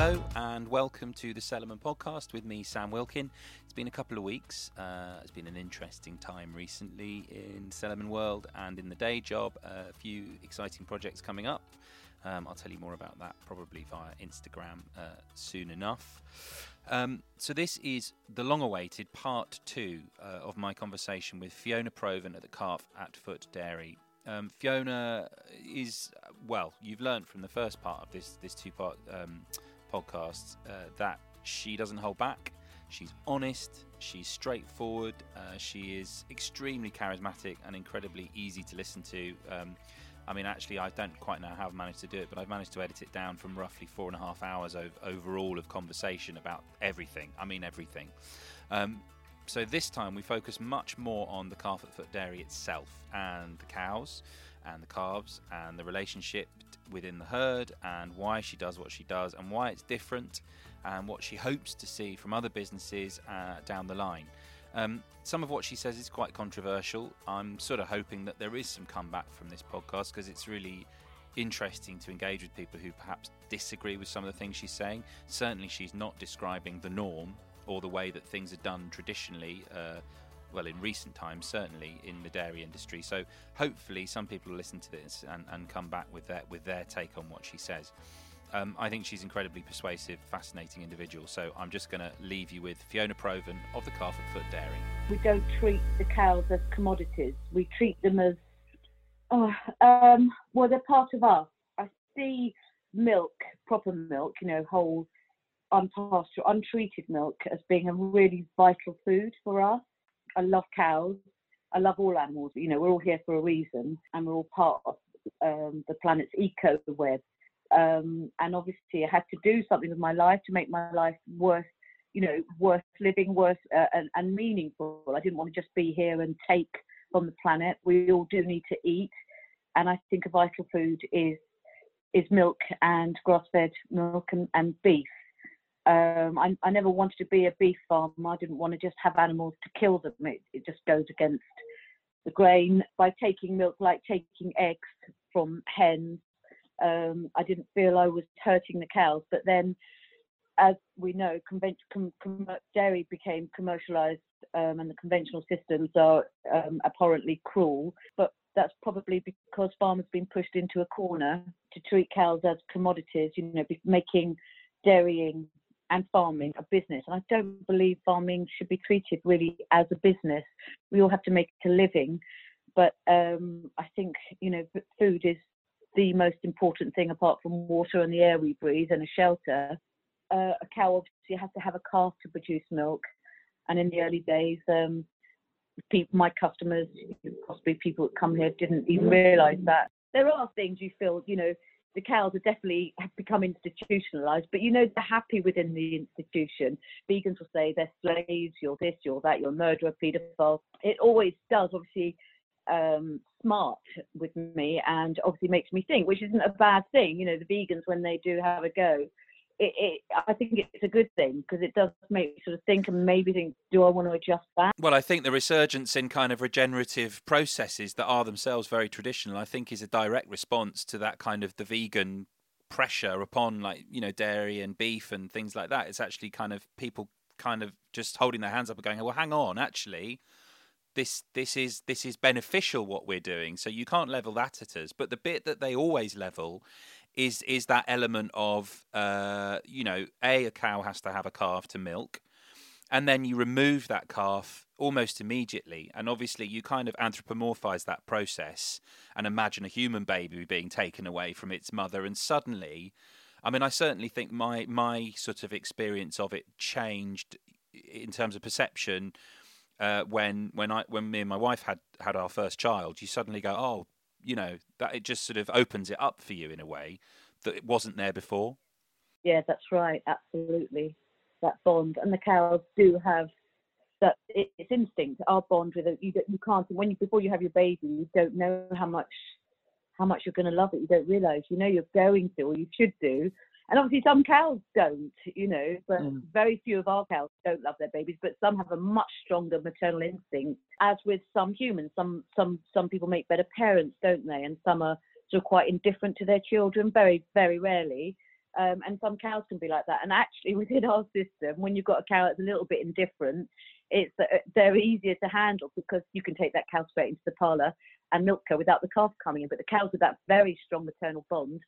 Hello and welcome to the Cellarman podcast with me, Sam Wilkin. It's been a couple of weeks. Uh, it's been an interesting time recently in Cellarman world and in the day job. A few exciting projects coming up. Um, I'll tell you more about that probably via Instagram uh, soon enough. Um, so this is the long-awaited part two uh, of my conversation with Fiona Provan at the Calf at Foot Dairy. Um, Fiona is well. You've learned from the first part of this this two-part um, podcast uh, that she doesn't hold back. She's honest. She's straightforward. Uh, she is extremely charismatic and incredibly easy to listen to. Um, I mean, actually, I don't quite know how I've managed to do it, but I've managed to edit it down from roughly four and a half hours of, overall of conversation about everything. I mean, everything. Um, so this time we focus much more on the calf at foot dairy itself and the cows and the calves and the relationship within the herd and why she does what she does and why it's different and what she hopes to see from other businesses uh, down the line. Um, some of what she says is quite controversial. I'm sort of hoping that there is some comeback from this podcast because it's really interesting to engage with people who perhaps disagree with some of the things she's saying. Certainly, she's not describing the norm or the way that things are done traditionally. Uh, well, in recent times, certainly in the dairy industry. So hopefully, some people will listen to this and, and come back with their with their take on what she says. Um, I think she's incredibly persuasive, fascinating individual. So I'm just going to leave you with Fiona Provan of the at Foot Dairy. We don't treat the cows as commodities. We treat them as, oh, um, well, they're part of us. I see milk, proper milk, you know, whole, unpasteurised, untreated milk as being a really vital food for us. I love cows. I love all animals. You know, we're all here for a reason, and we're all part of um, the planet's eco web um, and obviously I had to do something with my life to make my life worth, you know, worth living, worth uh, and, and meaningful. I didn't want to just be here and take from the planet. We all do need to eat, and I think a vital food is is milk and grass-fed milk and, and beef. Um, I, I, never wanted to be a beef farmer. I didn't want to just have animals to kill them. It, it just goes against the grain. By taking milk, like taking eggs from hens, um, I didn't feel I was hurting the cows. But then, as we know, com- com- dairy became commercialised, um, and the conventional systems are um, abhorrently cruel. But that's probably because farmers have been pushed into a corner to treat cows as commodities. You know, making dairying and farming a business. And I don't believe farming should be treated really as a business. We all have to make a living, but um, I think you know food is the most important thing apart from water and the air we breathe and a shelter. Uh, a cow obviously has to have a calf to produce milk, and in the early days, um, people, my customers, possibly people that come here, didn't even realise that. There are things you feel, you know, the cows are definitely have become institutionalized, but you know they're happy within the institution. Vegans will say they're slaves, you're this, you're that, you're a murderer, paedophile. It always does, obviously, um, smart with me and obviously makes me think, which isn't a bad thing. You know, the vegans when they do have a go, it, it I think it's a good thing because it does make me sort of think and maybe think, do I want to adjust that? Well, I think the resurgence in kind of regenerative processes that are themselves very traditional, I think, is a direct response to that kind of the vegan pressure upon like you know dairy and beef and things like that. It's actually kind of people kind of just holding their hands up and going, well, hang on, actually this this is this is beneficial what we're doing so you can't level that at us but the bit that they always level is is that element of uh, you know a a cow has to have a calf to milk and then you remove that calf almost immediately and obviously you kind of anthropomorphize that process and imagine a human baby being taken away from its mother and suddenly i mean i certainly think my my sort of experience of it changed in terms of perception uh, when when I when me and my wife had had our first child, you suddenly go, oh, you know, that it just sort of opens it up for you in a way that it wasn't there before. Yeah, that's right. Absolutely, that bond, and the cows do have that. It, it's instinct. Our bond with it, you you can't when you before you have your baby, you don't know how much how much you're going to love it. You don't realise. You know you're going to, or you should do, and obviously, some cows don't, you know, but mm. very few of our cows don't love their babies. But some have a much stronger maternal instinct, as with some humans. Some some some people make better parents, don't they? And some are sort of quite indifferent to their children. Very very rarely. Um, and some cows can be like that. And actually, within our system, when you've got a cow that's a little bit indifferent, it's uh, they're easier to handle because you can take that cow straight into the parlour and milk her without the calf coming in. But the cows with that very strong maternal bond,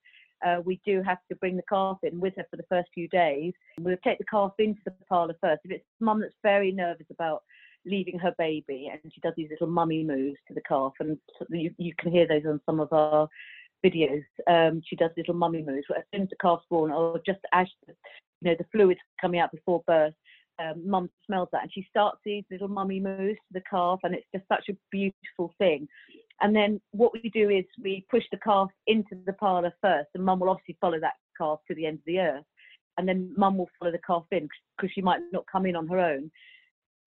uh, we do have to bring the calf in with her for the first few days. We'll take the calf into the parlour first. If it's mum that's very nervous about leaving her baby and she does these little mummy moves to the calf, and you, you can hear those on some of our videos. Um, she does little mummy moves. As soon as the calf's born, or just as you know the fluids coming out before birth, um, mum smells that and she starts these little mummy moves to the calf, and it's just such a beautiful thing. And then what we do is we push the calf into the parlour first, and mum will obviously follow that calf to the end of the earth. And then mum will follow the calf in because she might not come in on her own.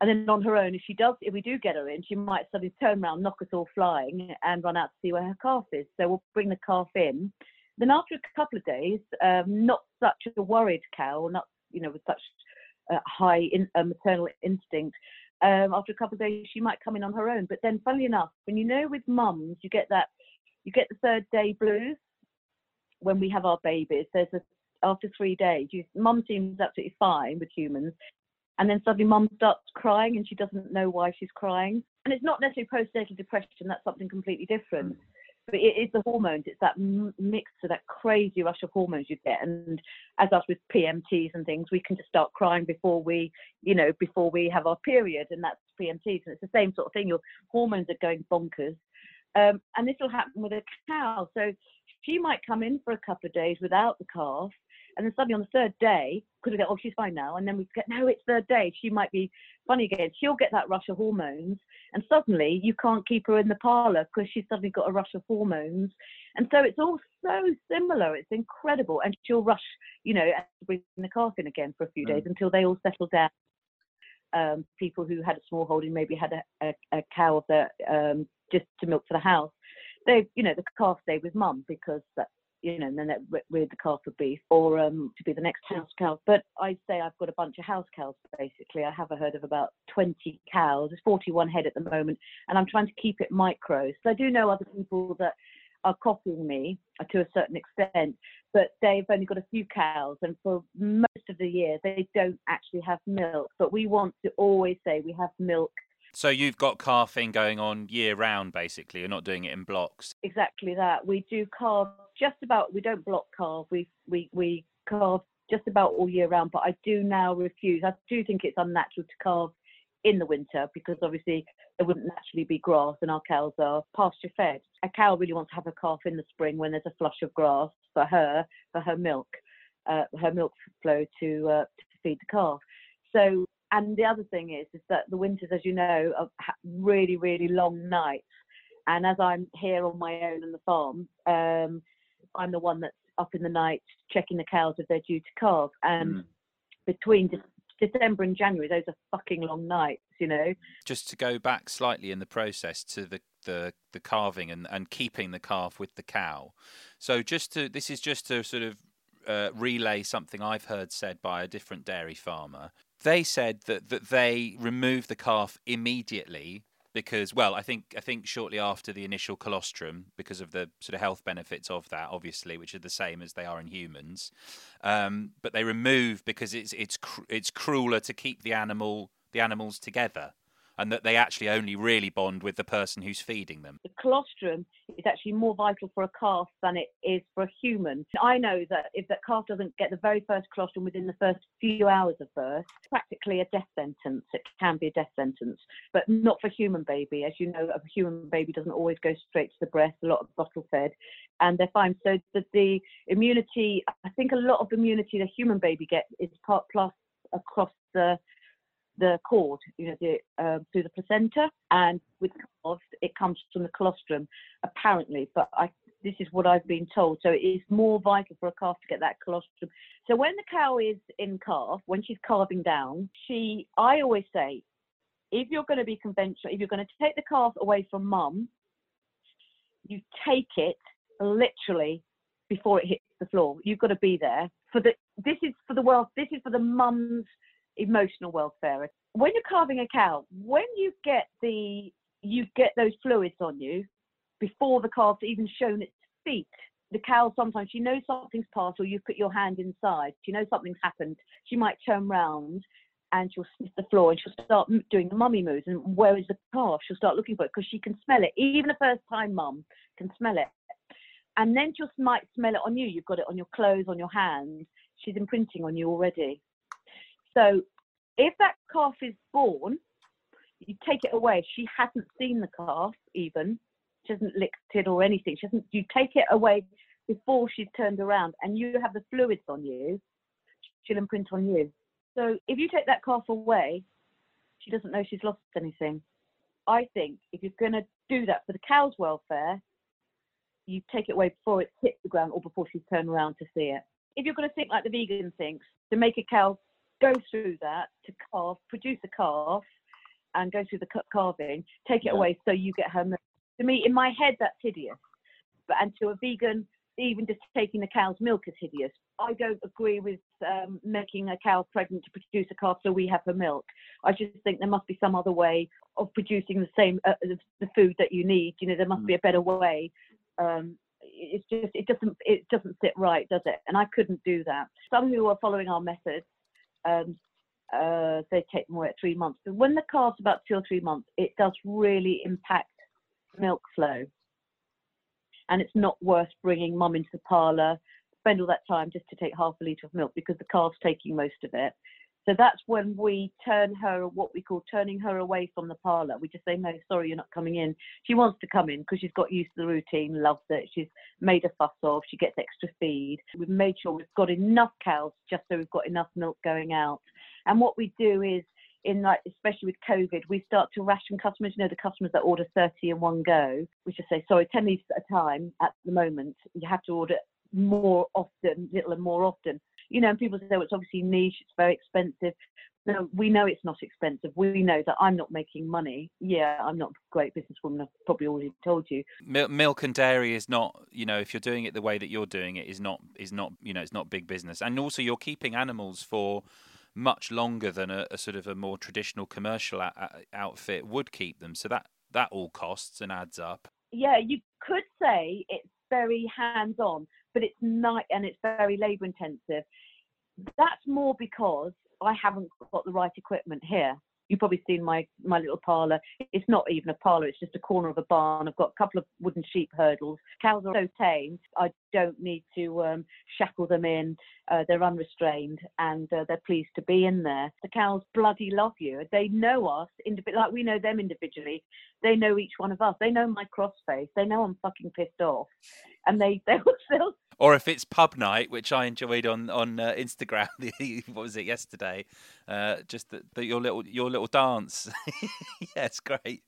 And then on her own, if she does, if we do get her in, she might suddenly turn around, knock us all flying, and run out to see where her calf is. So we'll bring the calf in. Then after a couple of days, um, not such a worried cow, not you know with such uh, high in, uh, maternal instinct, um, after a couple of days she might come in on her own. But then, funnily enough, when you know with mums, you get that, you get the third day blues when we have our babies. There's a after three days, you, mum seems absolutely fine with humans, and then suddenly mum starts crying and she doesn't know why she's crying. And it's not necessarily postnatal depression; that's something completely different. But it is the hormones. It's that mix of that crazy rush of hormones you get. And as us with PMTs and things, we can just start crying before we, you know, before we have our period, and that's PMTs. And it's the same sort of thing. Your hormones are going bonkers. Um, and this will happen with a cow. So she might come in for a couple of days without the calf, and then suddenly on the third day, because we go, oh, she's fine now. And then we get, no, it's third day. She might be funny again. She'll get that rush of hormones. And suddenly you can't keep her in the parlor because she's suddenly got a rush of hormones. And so it's all so similar. It's incredible. And she'll rush, you know, and bring the calf in again for a few mm. days until they all settle down. Um, people who had a small holding maybe had a, a, a cow of their, um, just to milk for the house. They, you know, the calf stayed with mum because that's you know, and then with the calf would be for um, to be the next house cow. But I'd say I've got a bunch of house cows basically. I have a herd of about 20 cows. There's 41 head at the moment, and I'm trying to keep it micro. So I do know other people that are copying me to a certain extent, but they've only got a few cows, and for most of the year they don't actually have milk. But we want to always say we have milk so you've got calving going on year round, basically. You're not doing it in blocks. Exactly that. We do calve just about. We don't block calve. We we we calve just about all year round. But I do now refuse. I do think it's unnatural to calve in the winter because obviously there wouldn't naturally be grass and our cows are pasture fed. A cow really wants to have a calf in the spring when there's a flush of grass for her for her milk, uh, her milk flow to uh, to feed the calf. So and the other thing is, is that the winters, as you know, are really, really long nights. And as I'm here on my own on the farm, um, I'm the one that's up in the night checking the cows if they're due to calve. And mm. between de- December and January, those are fucking long nights, you know. Just to go back slightly in the process to the the, the calving and, and keeping the calf with the cow. So just to this is just to sort of uh, relay something I've heard said by a different dairy farmer they said that that they remove the calf immediately because well i think i think shortly after the initial colostrum because of the sort of health benefits of that obviously which are the same as they are in humans um, but they remove because it's it's cr- it's crueler to keep the animal the animals together and that they actually only really bond with the person who's feeding them. The colostrum is actually more vital for a calf than it is for a human. I know that if that calf doesn't get the very first colostrum within the first few hours of birth, practically a death sentence. It can be a death sentence, but not for human baby. As you know, a human baby doesn't always go straight to the breast. A lot of bottle fed, and they're fine. So the immunity, I think a lot of immunity the human baby gets is part plus across the the cord, you know, the, uh, through the placenta, and with it comes from the colostrum, apparently. But I, this is what I've been told. So it is more vital for a calf to get that colostrum. So when the cow is in calf, when she's calving down, she, I always say, if you're going to be conventional, if you're going to take the calf away from mum, you take it literally before it hits the floor. You've got to be there for the. This is for the world. This is for the mum's emotional welfare. When you're calving a cow, when you get the you get those fluids on you before the calf's even shown its feet, the cow sometimes she knows something's passed or you put your hand inside. She knows something's happened. She might turn round and she'll sniff the floor and she'll start doing the mummy moves. And where is the calf? She'll start looking for it because she can smell it. Even a first time mum can smell it. And then she'll might smell it on you. You've got it on your clothes, on your hands. She's imprinting on you already. So if that calf is born, you take it away. She hasn't seen the calf even. She hasn't licked it or anything. She hasn't. You take it away before she's turned around, and you have the fluids on you. She'll imprint on you. So if you take that calf away, she doesn't know she's lost anything. I think if you're going to do that for the cow's welfare, you take it away before it hits the ground or before she's turned around to see it. If you're going to think like the vegan thinks, to make a cow go through that to calf, produce a calf, and go through the calving, take it yeah. away so you get her milk. To me, in my head, that's hideous. But and to a vegan, even just taking the cow's milk is hideous. I don't agree with um, making a cow pregnant to produce a calf so we have her milk. I just think there must be some other way of producing the same uh, the food that you need. You know, there must mm. be a better way. Um, it's just it doesn't it doesn't sit right, does it? And I couldn't do that. Some who are following our methods, um, uh, they take more at three months. But when the calf's about two or three months, it does really impact milk flow and it's not worth bringing mum into the parlour, spend all that time just to take half a litre of milk because the calf's taking most of it. So that's when we turn her, what we call turning her away from the parlour. We just say, no, sorry, you're not coming in. She wants to come in because she's got used to the routine, loves it. She's made a fuss of, she gets extra feed. We've made sure we've got enough cows just so we've got enough milk going out. And what we do is in like especially with COVID, we start to ration customers. You know, the customers that order 30 in one go, we just say, sorry, 10 litres at a time at the moment. You have to order more often, little and more often. You know, and people say, well, it's obviously niche, it's very expensive. No, we know it's not expensive. We know that I'm not making money. Yeah, I'm not a great businesswoman. I've probably already told you. Milk and dairy is not, you know, if you're doing it the way that you're doing it, is not, is not, you know, it's not big business. And also, you're keeping animals for much longer than a, a sort of a more traditional commercial a, a outfit would keep them. So that that all costs and adds up. Yeah, you could say it's very hands on, but it's night and it's very labour intensive. That's more because I haven't got the right equipment here you've probably seen my my little parlour. It's not even a parlour; it's just a corner of a barn. I've got a couple of wooden sheep hurdles. Cows are so tame. I don't need to um, shackle them in. Uh, they're unrestrained and uh, they're pleased to be in there. The cows bloody love you. They know us indiv- like we know them individually. They know each one of us. They know my crossface. They know I'm fucking pissed off, and they they'll, they'll or if it's pub night, which I enjoyed on on uh, Instagram. what was it yesterday? Uh, just the, the, your little your little dance. yeah, it's great.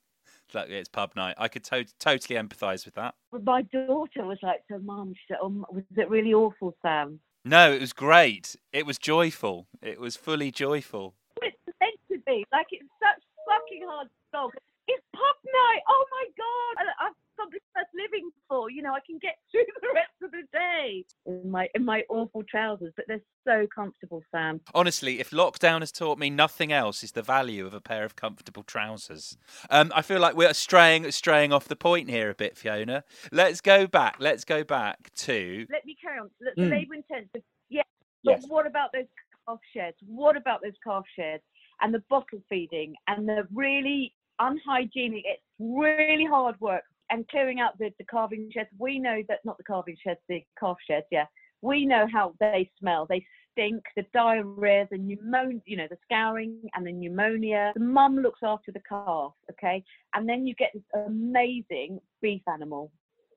Like it's pub night. I could to- totally empathise with that. My daughter was like, "So, mum," oh, "Was it really awful, Sam?" No, it was great. It was joyful. It was fully joyful. It's meant to be. Like it's such fucking hard dog. It's pub night. Oh my god! I, I've something worth living for. You know, I can get through the rest of the day in my in my awful trousers, but they're so comfortable, Sam. Honestly, if lockdown has taught me nothing else, is the value of a pair of comfortable trousers. Um, I feel like we're straying straying off the point here a bit, Fiona. Let's go back. Let's go back to. Let me carry on. The, the mm. labour intensive. Yeah. But yes. what about those calf sheds? What about those calf sheds? And the bottle feeding and the really unhygienic, it's really hard work and clearing out the, the calving sheds. We know that not the calving sheds, the calf sheds. Yeah, we know how they smell. They stink. The diarrhea, the pneumonia, you know, the scouring and the pneumonia. The mum looks after the calf, okay, and then you get this amazing beef animal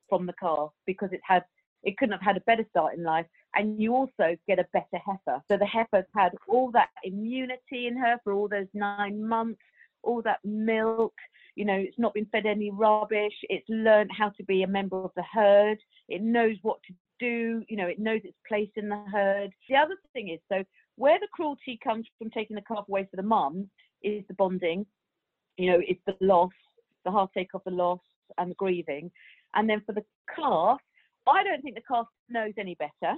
from the calf because it had it couldn't have had a better start in life. And you also get a better heifer. So the heifer's had all that immunity in her for all those nine months, all that milk, you know, it's not been fed any rubbish. It's learned how to be a member of the herd. It knows what to do. You know, it knows its place in the herd. The other thing is, so where the cruelty comes from taking the calf away for the mum is the bonding. You know, it's the loss, the heartache of the loss and the grieving. And then for the calf, I don't think the calf knows any better.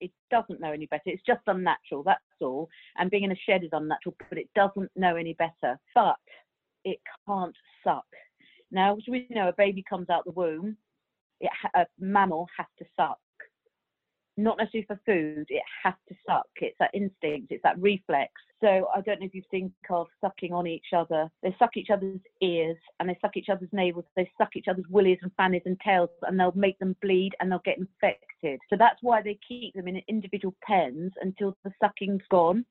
It doesn't know any better. It's just unnatural. That's all. And being in a shed is unnatural, but it doesn't know any better. But it can't suck. Now, as we know, a baby comes out the womb it, a mammal has to suck not necessarily for food, it has to suck. It's that instinct, it's that reflex. So I don't know if you've seen calves sucking on each other. They suck each other's ears and they suck each other's navels. They suck each other's willies and fannies and tails and they'll make them bleed and they'll get infected. So that's why they keep them in individual pens until the sucking's gone.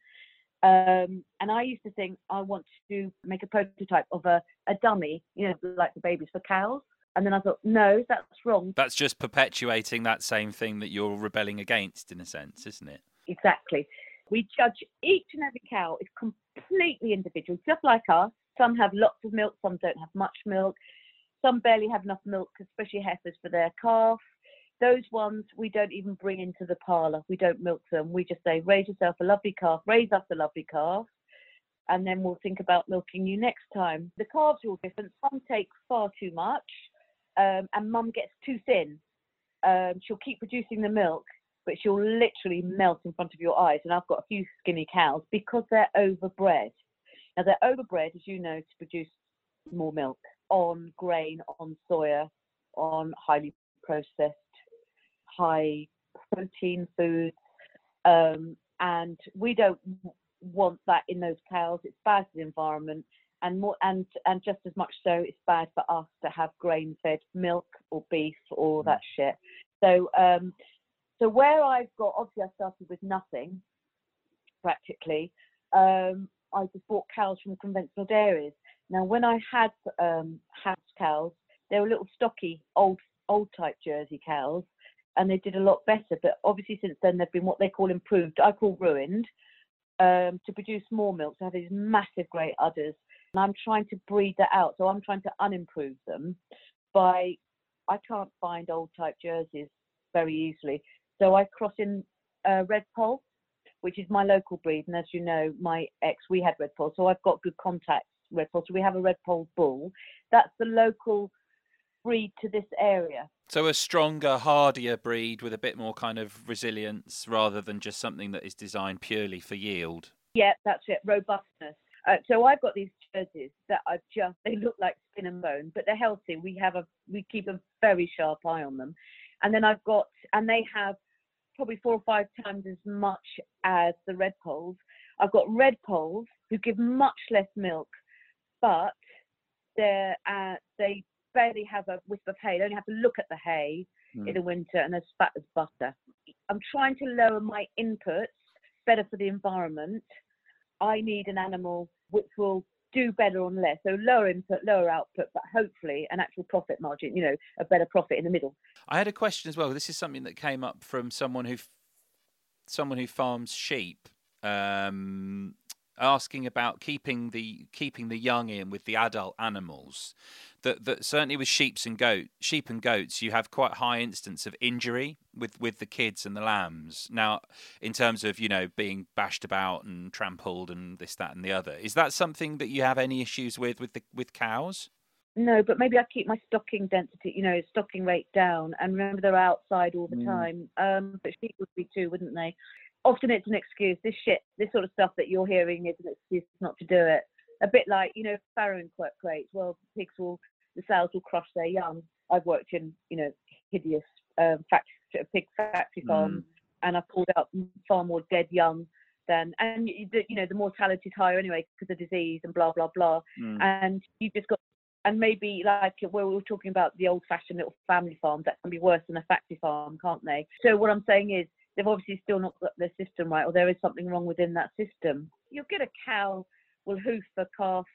Um, and I used to think I want to make a prototype of a, a dummy, you know, like the babies for cows. And then I thought, no, that's wrong. That's just perpetuating that same thing that you're rebelling against, in a sense, isn't it? Exactly. We judge each and every cow is completely individual, just like us. Some have lots of milk, some don't have much milk. Some barely have enough milk, especially heifers for their calf. Those ones we don't even bring into the parlour. We don't milk them. We just say, raise yourself a lovely calf, raise us a lovely calf, and then we'll think about milking you next time. The calves are all different. Some take far too much um, and mum gets too thin, um, she'll keep producing the milk, but she'll literally melt in front of your eyes. And I've got a few skinny cows because they're overbred. Now, they're overbred, as you know, to produce more milk on grain, on soya, on highly processed, high protein foods. Um, and we don't want that in those cows. It's bad for the environment and more and and just as much so it's bad for us to have grain fed milk or beef or mm. that shit so um so where i've got obviously i started with nothing practically um i just bought cows from the conventional dairies now when i had um house cows they were little stocky old old type jersey cows and they did a lot better but obviously since then they've been what they call improved i call ruined um, to produce more milk to have these massive great udders and I'm trying to breed that out. So I'm trying to unimprove them by I can't find old type jerseys very easily. So I cross in uh, Red Poll, which is my local breed. And as you know, my ex, we had Red Poll. So I've got good contacts, Red Poll. So we have a Red Poll bull. That's the local breed to this area. So a stronger, hardier breed with a bit more kind of resilience rather than just something that is designed purely for yield. Yeah, that's it. Robustness. Uh, so I've got these jerseys that are just they look like skin and bone, but they're healthy. We have a we keep a very sharp eye on them, and then I've got and they have probably four or five times as much as the red polls. I've got red polls who give much less milk, but they're uh, they barely have a wisp of hay. They only have to look at the hay mm. in the winter, and as fat as butter. I'm trying to lower my inputs better for the environment. I need an animal which will do better on less. So lower input, lower output, but hopefully an actual profit margin, you know, a better profit in the middle. I had a question as well. This is something that came up from someone who someone who farms sheep. Um, asking about keeping the keeping the young in with the adult animals. That, that certainly with sheep and goat sheep and goats you have quite high instance of injury with with the kids and the lambs. Now in terms of you know being bashed about and trampled and this that and the other is that something that you have any issues with with the with cows? No but maybe i keep my stocking density you know stocking rate down. And remember they're outside all the mm. time. Um but sheep would be too wouldn't they often it's an excuse. This shit, this sort of stuff that you're hearing is an excuse not to do it. A bit like, you know, farrowing crates. Well, pigs will, the sows will crush their young. I've worked in, you know, hideous um, factory, pig factory farms, mm. and I've pulled out far more dead young than, and you know, the mortality is higher anyway because of disease and blah blah blah. Mm. And you've just got and maybe like where we were talking about the old fashioned little family farms that can be worse than a factory farm can't they so what i'm saying is they've obviously still not got their system right, or there is something wrong within that system. You'll get a cow will hoof a calf,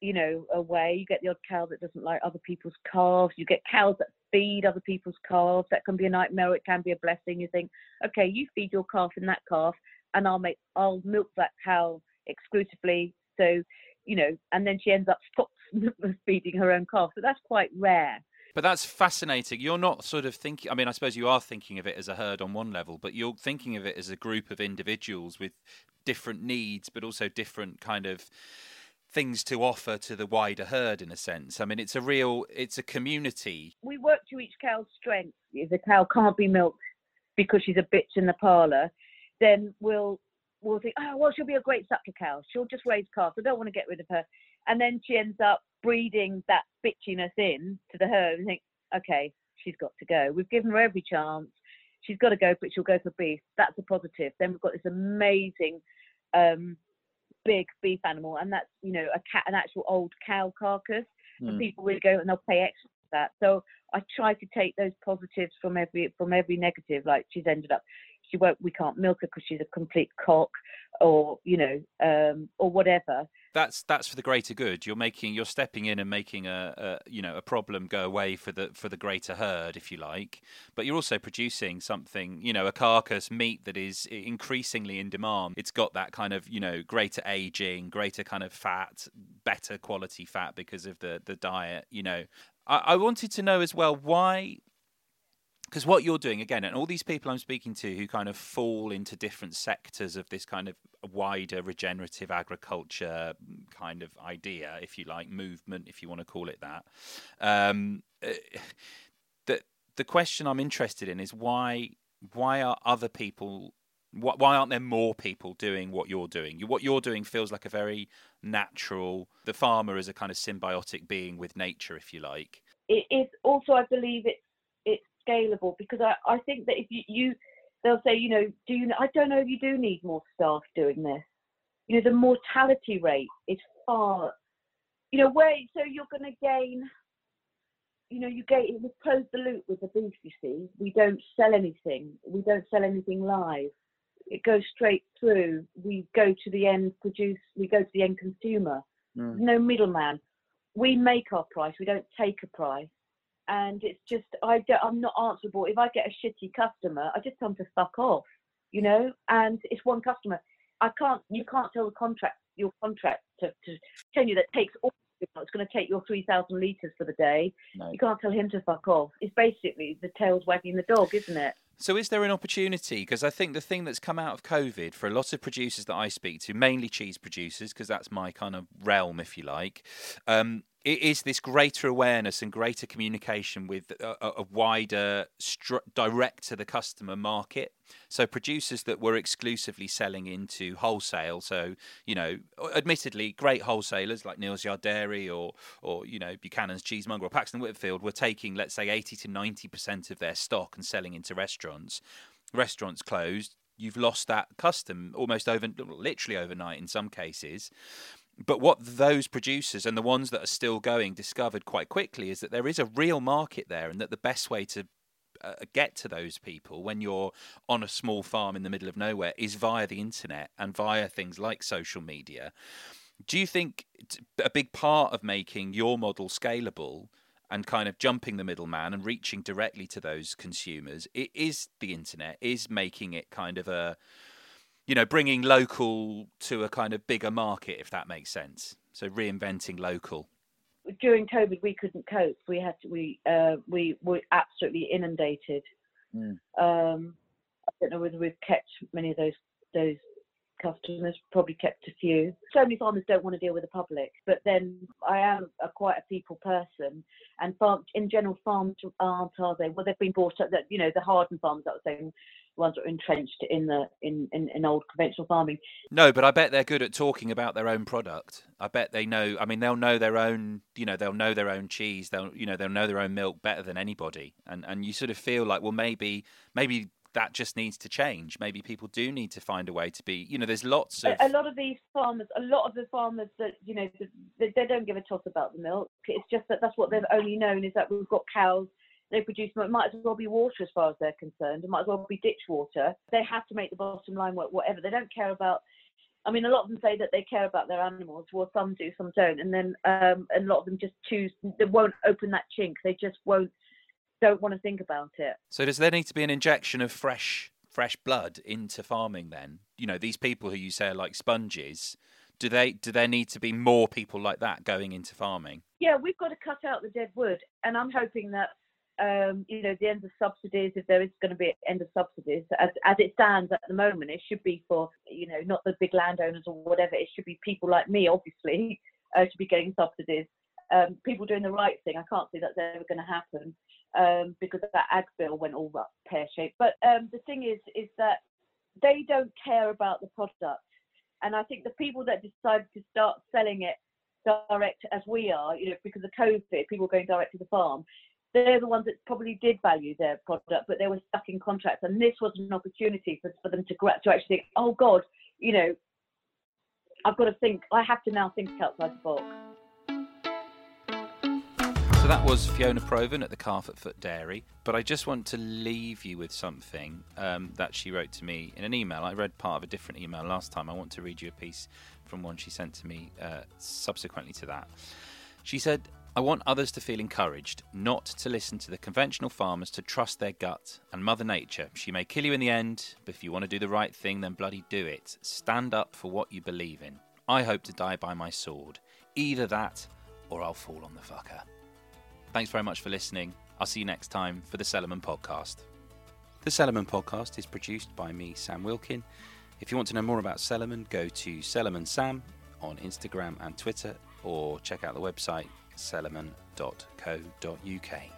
you know, away. You get the odd cow that doesn't like other people's calves. You get cows that feed other people's calves. That can be a nightmare. It can be a blessing. You think, okay, you feed your calf and that calf, and I'll make, I'll milk that cow exclusively. So, you know, and then she ends up stops feeding her own calf. So that's quite rare. But that's fascinating. You're not sort of thinking. I mean, I suppose you are thinking of it as a herd on one level, but you're thinking of it as a group of individuals with different needs, but also different kind of things to offer to the wider herd in a sense. I mean, it's a real, it's a community. We work to each cow's strength. If the cow can't be milked because she's a bitch in the parlour, then we'll we'll think, oh, well, she'll be a great sucker cow. She'll just raise calves. I don't want to get rid of her. And then she ends up breeding that bitchiness in to the herd and think, okay, she's got to go. We've given her every chance. She's got to go, but she'll go for beef. That's a positive. Then we've got this amazing, um, big beef animal, and that's you know a cat, an actual old cow carcass. Mm. And people will go and they'll pay extra for that. So I try to take those positives from every from every negative. Like she's ended up she won't we can't milk her because she's a complete cock or you know um, or whatever. That's that's for the greater good. You're making you're stepping in and making a, a, you know a problem go away for the for the greater herd if you like. But you're also producing something you know a carcass meat that is increasingly in demand. It's got that kind of you know greater aging greater kind of fat better quality fat because of the the diet you know. I, I wanted to know as well why because what you're doing again and all these people i'm speaking to who kind of fall into different sectors of this kind of wider regenerative agriculture kind of idea if you like movement if you want to call it that um, eh, the the question i'm interested in is why why are other people why aren't there more people doing what you're doing? What you're doing feels like a very natural. The farmer is a kind of symbiotic being with nature, if you like. It is also, I believe, it's scalable because I, I think that if you, you they'll say, you know, do you I don't know if you do need more staff doing this. You know, the mortality rate is far you know, where so you're gonna gain you know, you get we close the loop with the beef, you see. We don't sell anything. We don't sell anything live. It goes straight through. We go to the end produce we go to the end consumer. Mm. No middleman. We make our price, we don't take a price and it's just I don't, I'm not answerable. If I get a shitty customer, I just tell them to fuck off, you know. And it's one customer. I can't. You can't tell the contract your contract to, to tell you that takes all. It's going to take your 3,000 litres for the day. No. You can't tell him to fuck off. It's basically the tail's wagging the dog, isn't it? So, is there an opportunity? Because I think the thing that's come out of COVID for a lot of producers that I speak to, mainly cheese producers, because that's my kind of realm, if you like, um, it is this greater awareness and greater communication with a, a wider stru- direct to the customer market. So producers that were exclusively selling into wholesale, so you know, admittedly, great wholesalers like Neal's Yard Dairy or or you know Buchanan's Cheesemonger or Paxton Whitfield were taking, let's say, eighty to ninety percent of their stock and selling into restaurants. Restaurants closed. You've lost that custom almost over, literally overnight in some cases. But what those producers and the ones that are still going discovered quite quickly is that there is a real market there, and that the best way to uh, get to those people when you're on a small farm in the middle of nowhere is via the internet and via things like social media. Do you think a big part of making your model scalable and kind of jumping the middleman and reaching directly to those consumers it is the internet is making it kind of a you know, bringing local to a kind of bigger market, if that makes sense. So reinventing local. During COVID, we couldn't cope. We had to, we uh, we were absolutely inundated. Mm. Um, I don't know whether we've kept many of those those customers, probably kept a few. So many farmers don't want to deal with the public, but then I am a, quite a people person, and farm in general farms aren't are they? Well, they've been brought up. That you know the hardened farms I was saying ones that are entrenched in the in, in, in, old conventional farming. No, but I bet they're good at talking about their own product. I bet they know. I mean, they'll know their own. You know, they'll know their own cheese. They'll you know they'll know their own milk better than anybody. And and you sort of feel like, well, maybe maybe that just needs to change. Maybe people do need to find a way to be. You know, there's lots of a lot of these farmers. A lot of the farmers that you know they, they don't give a toss about the milk. It's just that that's what they've only known is that we've got cows they produce it might as well be water as far as they're concerned. It might as well be ditch water. They have to make the bottom line work, whatever. They don't care about. I mean, a lot of them say that they care about their animals. Well, some do, some don't, and then um, and a lot of them just choose. They won't open that chink. They just won't. Don't want to think about it. So, does there need to be an injection of fresh, fresh blood into farming? Then, you know, these people who you say are like sponges do they do there need to be more people like that going into farming? Yeah, we've got to cut out the dead wood, and I'm hoping that um, you know, the end of subsidies, if there is going to be an end of subsidies, as, as it stands at the moment, it should be for, you know, not the big landowners or whatever. It should be people like me, obviously, uh, to be getting subsidies. Um, people doing the right thing. I can't see that's ever going to happen um, because that ag bill went all pear shaped. But um, the thing is, is that they don't care about the product, and I think the people that decided to start selling it direct as we are, you know, because of COVID, people going direct to the farm they're the ones that probably did value their product, but they were stuck in contracts. And this was an opportunity for, for them to, to actually think, oh God, you know, I've got to think, I have to now think outside the box. So that was Fiona Provan at the Calf at Foot Dairy. But I just want to leave you with something um, that she wrote to me in an email. I read part of a different email last time. I want to read you a piece from one she sent to me uh, subsequently to that. She said, I want others to feel encouraged, not to listen to the conventional farmers, to trust their gut and Mother Nature. She may kill you in the end, but if you want to do the right thing, then bloody do it. Stand up for what you believe in. I hope to die by my sword. Either that, or I'll fall on the fucker. Thanks very much for listening. I'll see you next time for the Cellarman Podcast. The Cellarman Podcast is produced by me, Sam Wilkin. If you want to know more about Cellarman, go to Cellarman Sam on Instagram and Twitter, or check out the website cellarman.co.uk.